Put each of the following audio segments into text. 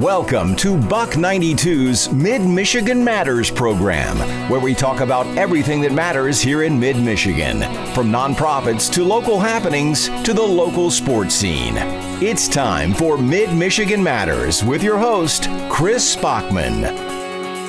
Welcome to Buck 92's Mid Michigan Matters program, where we talk about everything that matters here in Mid Michigan, from nonprofits to local happenings to the local sports scene. It's time for Mid Michigan Matters with your host, Chris Spachman.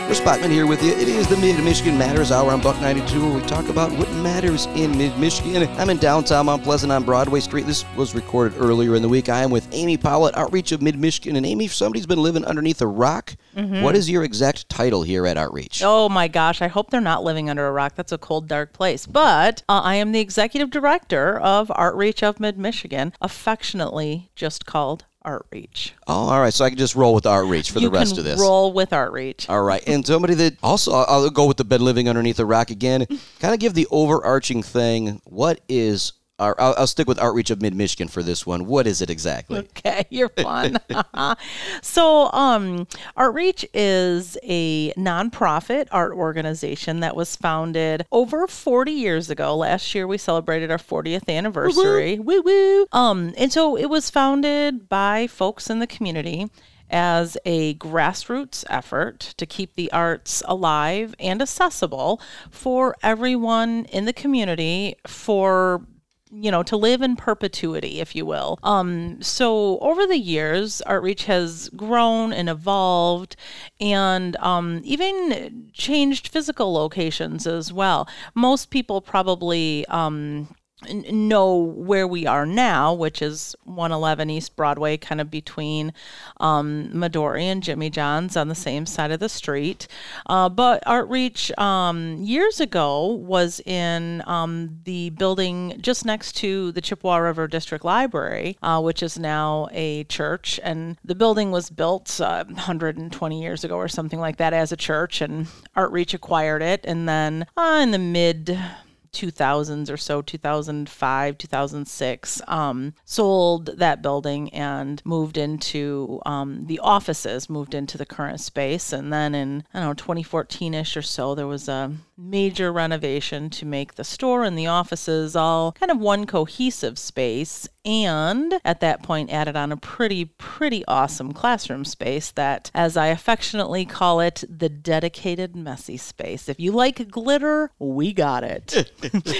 Chris Spachman here with you. It is the Mid Michigan Matters Hour on Buck 92, where we talk about what matters in Mid Michigan. I'm in downtown Mount Pleasant on Broadway Street. This was recorded earlier in the week. I am with Amy Powell at Art Reach of Mid Michigan. And Amy, if somebody's been living underneath a rock. Mm-hmm. What is your exact title here at Art Reach? Oh my gosh, I hope they're not living under a rock. That's a cold, dark place. But uh, I am the executive director of Art Reach of Mid Michigan, affectionately just called Art Reach. Oh, all right. So I can just roll with Art Reach for you the rest of this. Roll with Art Reach. All right. And somebody that also, I'll go with the bed living underneath a rock again. kind of give the overarching thing. What is I'll, I'll, stick with Art Reach of Mid Michigan for this one. What is it exactly? Okay, you're fun. so, um, Art Reach is a nonprofit art organization that was founded over 40 years ago. Last year, we celebrated our 40th anniversary. Woo woo! Um, and so it was founded by folks in the community as a grassroots effort to keep the arts alive and accessible for everyone in the community for you know, to live in perpetuity, if you will. Um, so over the years, Art Reach has grown and evolved and um, even changed physical locations as well. Most people probably um, know where we are now, which is 111 East Broadway, kind of between um, Midori and Jimmy John's on the same side of the street. Uh, but Art Reach um, years ago was in um, the building just next to the Chippewa River District Library, uh, which is now a church. And the building was built uh, 120 years ago or something like that as a church, and Art Reach acquired it. And then uh, in the mid 2000s or so 2005 2006 um, sold that building and moved into um, the offices moved into the current space. And then in i don't know 2014ish or so there was a major renovation to make the store and the offices all kind of one cohesive space and at that point added on a pretty pretty awesome classroom space that as i affectionately call it the dedicated messy space. If you like glitter we got it.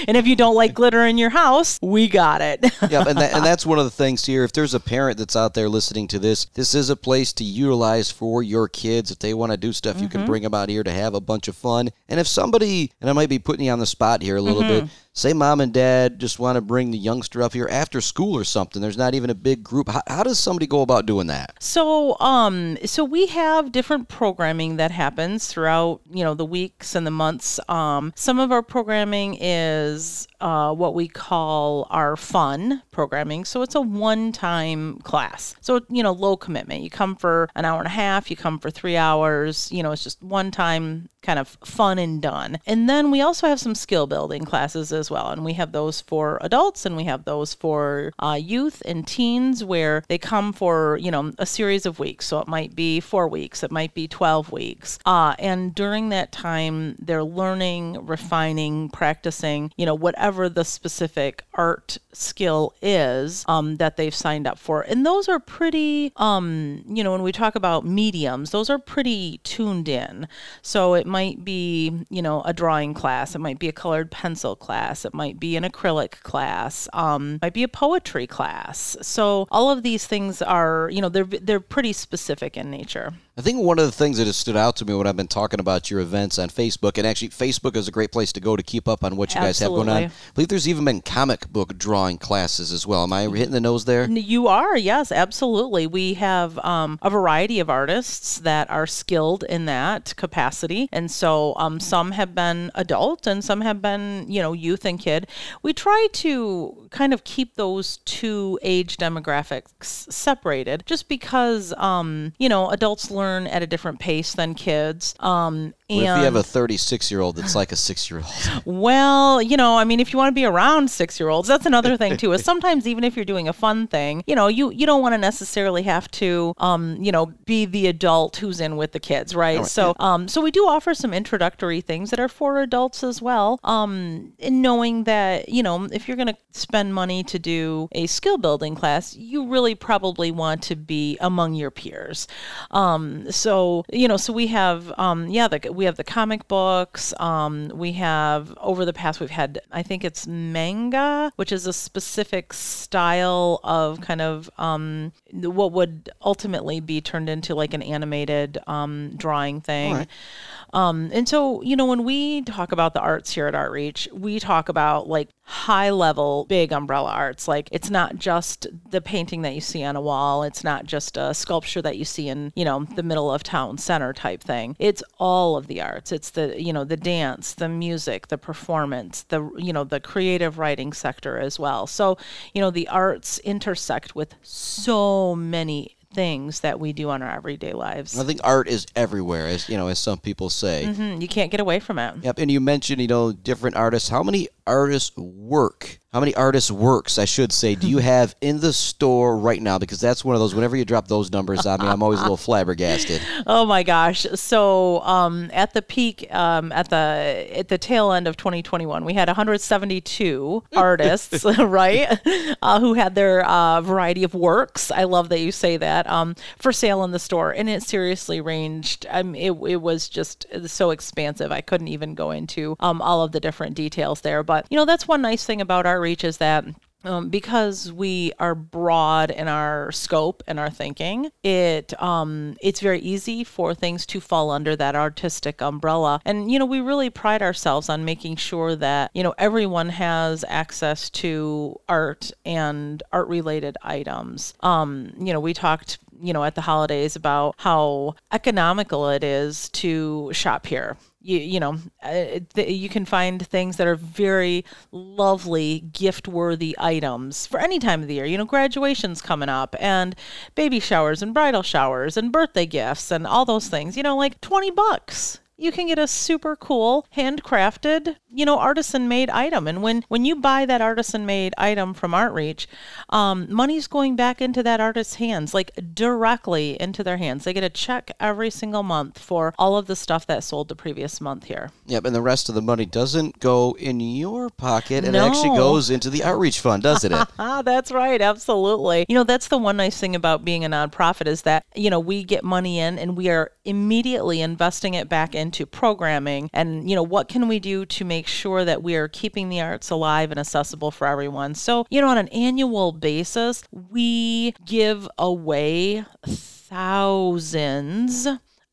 And if you don't like glitter in your house we got it. Yeah and, that, and that's one of the things here. If there's a parent that's out there listening to this this is a place to utilize for your kids. If they want to do stuff mm-hmm. you can mm-hmm. bring them out here to have a bunch of fun. And if somebody and I might be putting you on the spot here a little mm-hmm. bit, say mom and dad just want to bring the youngster up here after school or something there's not even a big group. How, how, does somebody go about doing that? So um so we have different programming that happens throughout you know the weeks and the months. Um some of our programming is uh, what we call our fun programming. So it's a one-time class. So you know low commitment. You come for an hour and a half you come for three hours you know it's just one time kind of fun and done. And then we also have some skill building classes as well. And we have those for adults and we have those for uh, youth and teens where they come for, you know, a series of weeks. So it might be four weeks, it might be 12 weeks. Uh, and during that time, they're learning, refining, practicing, you know, whatever the specific art skill is um, that they've signed up for. And those are pretty, um, you know, when we talk about mediums, those are pretty tuned in. So it might be, you know, a drawing class, it might be a colored pencil class class, it might be an acrylic class, um, might be a poetry class. So all of these things are, you know, they're they're pretty specific in nature. I think one of the things that has stood out to me when I've been talking about your events on Facebook, and actually Facebook is a great place to go to keep up on what you Absolutely. guys have going on. I believe there's even been comic book drawing classes as well. Am I hitting the nose there? You are, yes, absolutely. We have um, a variety of artists that are skilled in that capacity, and so um, some have been adult and some have been, you know, youth and kid. We try to kind of keep those two age demographics separated, just because, um, you know, adults learn at a different pace than kids. Um, and if you have a 36 year old that's like a six year old? Well, you know, I mean, if you want to be around six year olds, that's another thing too. Is sometimes even if you're doing a fun thing, you know, you you don't want to necessarily have to, um, you know, be the adult who's in with the kids, right? right. So, um, so we do offer some introductory things that are for adults as well. Um, and knowing that, you know, if you're going to spend spend money to do a skill building class, you really probably want to be among your peers. Um, so you know, so we have um, yeah, the, we have the comic books. Um, we have over the past we've had I think it's manga, which is a specific style of kind of um, what would ultimately be turned into like an animated um, drawing thing. Right. Um, and so, you know, when we talk about the arts here at Artreach, we talk about like high level, big umbrella arts. Like it's not just the painting that you see on a wall, it's not just a sculpture that you see in, you know, the middle of town center type thing. It's all of the arts. It's the, you know, the dance, the music, the performance, the, you know, the creative writing sector as well. So, you know, the arts intersect with so many things that we do on our everyday lives. I think art is everywhere, as you know, as some people say. Mhm, You can't get away from it. Yep. And you mentioned, you know, different artists. How many artists work? How many artists works, I should say, do you have in the store right now? Because that's one of those. Whenever you drop those numbers on me, I'm always a little flabbergasted. Oh my gosh! So um, at the peak, um, at the at the tail end of 2021, we had 172 artists, right, uh, who had their uh, variety of works. I love that you say that um, for sale in the store, and it seriously ranged. I mean, it it was just so expansive. I couldn't even go into um, all of the different details there. But you know, that's one nice thing about our reach is that um, because we are broad in our scope and our thinking, it um, it's very easy for things to fall under that artistic umbrella. And you know, we really pride ourselves on making sure that you know everyone has access to art and art related items. Um, you know, we talked you know at the holidays about how economical it is to shop here you you know uh, th- you can find things that are very lovely gift worthy items for any time of the year. You know graduations coming up and baby showers and bridal showers and birthday gifts and all those things you know like 20 bucks you can get a super cool handcrafted you know artisan made item and when when you buy that artisan made item from artreach um, money's going back into that artist's hands like directly into their hands they get a check every single month for all of the stuff that sold the previous month here Yep. And the rest of the money doesn't go in your pocket. It actually goes into the art reach fund, doesn't it? Ah, that's right. Absolutely. You know, that's the one nice thing about being a nonprofit is that, you know, we get money in and we are immediately investing it back into programming. And, you know, what can we do to make sure that we are keeping the arts alive and accessible for everyone? So, you know, on an annual basis, we give away thousands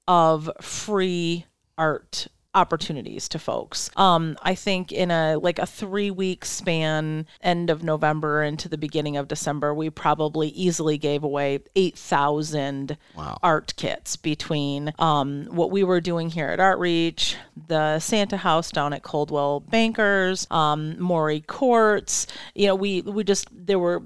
of free art opportunities to folks. Um, I think in a like a three week span, end of November into the beginning of December, we probably easily gave away eight thousand Wow. art kits between um, what we were doing here at Artreach, the Santa House down at Coldwell Bankers, um, Morey Courts. You know, we we just there were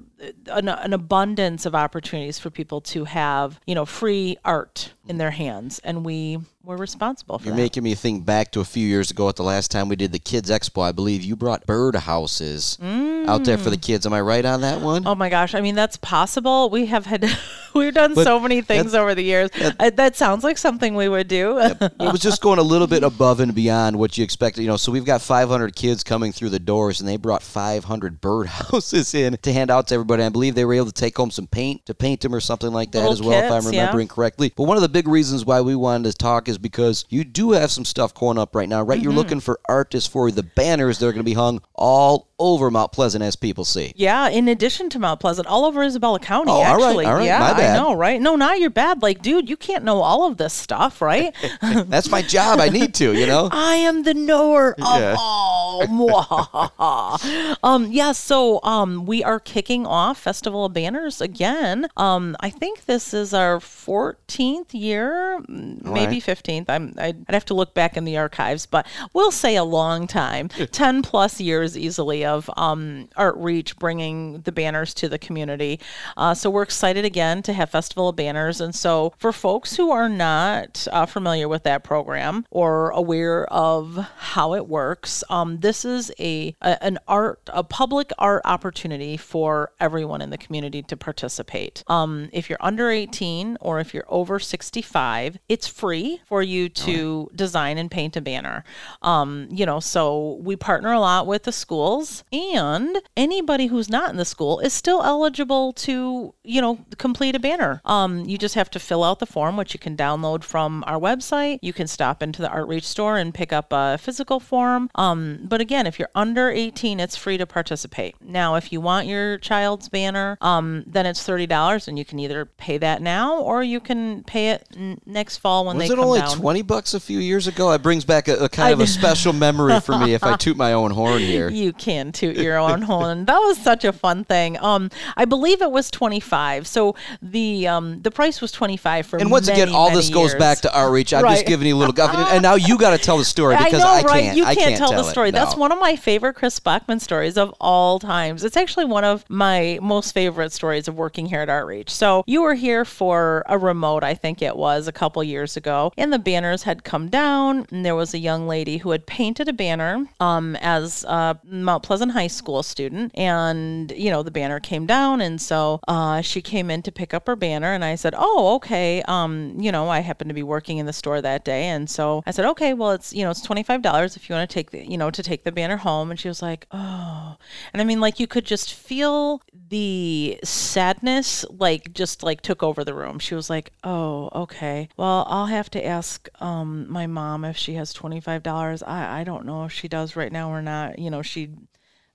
an, an abundance of opportunities for people to have you know free art in their hands, and we were responsible for You're that. making me think back to a few years ago at the last time we did the Kids Expo. I believe you brought bird houses out there for the mm. kids. Am I right on that one? Oh my gosh! I mean, that's possible. We have had we've done so many things over the years. Uh, that sounds like something we would do. it was just going a little bit above and beyond what you expected. You know, so we've got 500 kids coming through the doors, and they brought 500 bird houses in to hand out to everybody. I believe they were able to take home some paint to paint them or something like that Little as well, if I'm kits, yeah. remembering correctly. But one of the big reasons why we wanted to talk is because you do have some stuff going up right now, right? Mm-hmm. You're looking for artists for the banners that are going to be hung all over Mount Pleasant, as people see. Yeah, in addition to Mount Pleasant, all over Isabella County, Oh, all right, actually. all right, yeah, my bad. I know, right? No, not your bad. Like, dude, you can't know all of this stuff, right? That's my job. I need to, you know. I am the knower of Yeah. all. Mwahaha. um, yeah, so um, we are kicking off Festival of Banners again. Um, I think this is our 14th year, maybe right. 15th. I'm, I'd, I'd have to look back in the archives, but we'll say a long time 10 plus years easily of um, Art Reach bringing the banners to the community. Uh, so we're excited again to have Festival of Banners. And so for folks who are not uh, familiar with that program or aware of how it works, um, this is a, a an art a public art opportunity for everyone in the community to participate. Um, if you're under 18 or if you're over 65, it's free for you to design and paint a banner. Um, you know, so we partner a lot with the schools and anybody who's not in the school is still eligible to, you know, complete a banner. Um, you just have to fill out the form, which you can download from our website. You can stop into the Artreach store and pick up a physical form. Um, but again, if you're under 18, it's free to participate. Now, if you want your child's banner, um, then it's $30 and you can either pay that now or you can pay it n- next fall when Was they it come only down. 20 bucks a few years ago? That brings back a, a kind of a special memory for me if I toot my own horn here. You can toot your own horn. That was such a fun thing. Um, I believe it was twenty five. So the um the price was twenty five for. And once again, all many this goes back to art reach. I'm Right. just giving you a little. And now you got to tell the story because I know, right? can't. you I can't, tell, the it. story. That's one of my favorite Chris Spachman stories of all times. It's actually one of my most favorite stories of working here at Art Reach. So you were here for a remote, I think it was, a couple years ago, and the banners had come down, and there was a young lady who had painted a banner um, as a Mount Pleasant High School student, and you know the banner came down, and so uh, she came in to pick up her banner, and I said, "Oh, okay." Um, you know, I happened to be working in the store that day, and so I said, "Okay, well, it's you know, it's twenty five dollars if you want to take the you know to take the banner home." And she was like, "Oh," and I mean, like you could just feel the sadness, like just like took over the room. She was like, "Oh, okay. Well, I'll have to ask um my mom if she has twenty five dollars. I I don't know if she does right now or not. You know, she."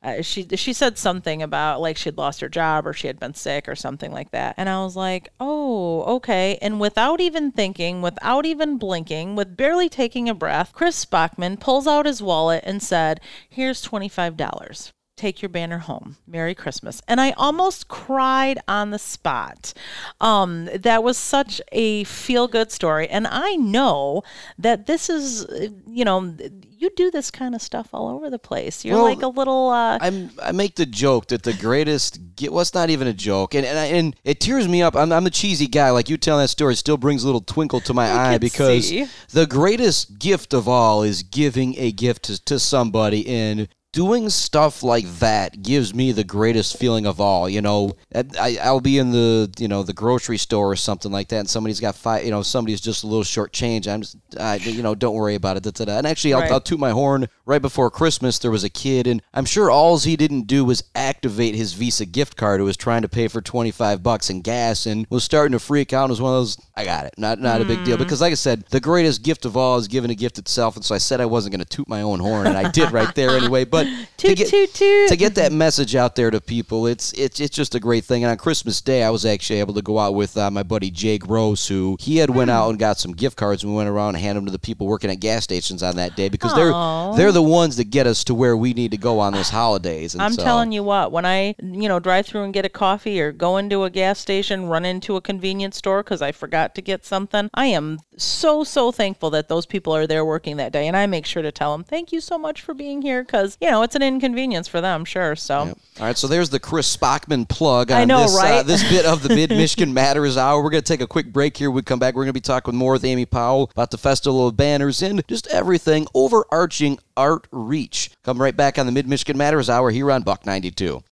Uh, she she said something about like she'd lost her job or she had been sick or something like that. And i was like oh okay. And without even thinking without even blinking with barely taking a breath chris spachman pulls out his wallet and said here's $25 take your banner home merry christmas and i almost cried on the spot um, that was such a feel good story and i know that this is you know you do this kind of stuff all over the place you're Well, like a little uh, I'm, I make the joke that the greatest gi- well, it's not even a joke, and and, I, and it tears me up. I'm, I'm a cheesy guy. Like you telling that story still brings a little twinkle to my eye because see. the greatest gift of all is giving a gift to, to somebody and. Doing stuff like that gives me the greatest feeling of all. You know, I, I'll be in the you know the grocery store or something like that, and somebody's got five. You know, somebody's just a little short change. I'm just, I, you know, don't worry about it. da, da, da. And actually, I'll, Right. I'll toot my horn. Right before Christmas, there was a kid, and I'm sure all he didn't do was activate his Visa gift card. Who was trying to pay for 25 bucks in gas, and was starting to freak out. And was one of those, I got it, not not a big Mm. deal. Because like I said, the greatest gift of all is giving a gift itself. And so I said I wasn't going to toot my own horn, and I did right there anyway. But to Toot, get toot, toot. to get that message out there to people, it's it's it's just a great thing. And on Christmas Day, I was actually able to go out with uh, my buddy Jake Rose, who he had went out and got some gift cards, and we went around and handed them to the people working at gas stations on that day because Aw. they're they're the ones that get us to where we need to go on those holidays. And I'm so, telling you what, when I, you know, drive through and get a coffee or go into a gas station, run into a convenience store because I forgot to get something, I am so, so thankful that those people are there working that day. And I make sure to tell them, thank you so much for being here because, you know, it's an inconvenience for them, sure. So, All right, so there's the Chris Spachman plug on I know, this, uh, right? this bit of the Mid Michigan Matters Hour. We're going to take a quick break here. We come back. We're going to be talking more with Amy Powell about the Festival of Banners and just everything overarching art reach. Come right back on the Mid Michigan Matters Hour here on Buck 92.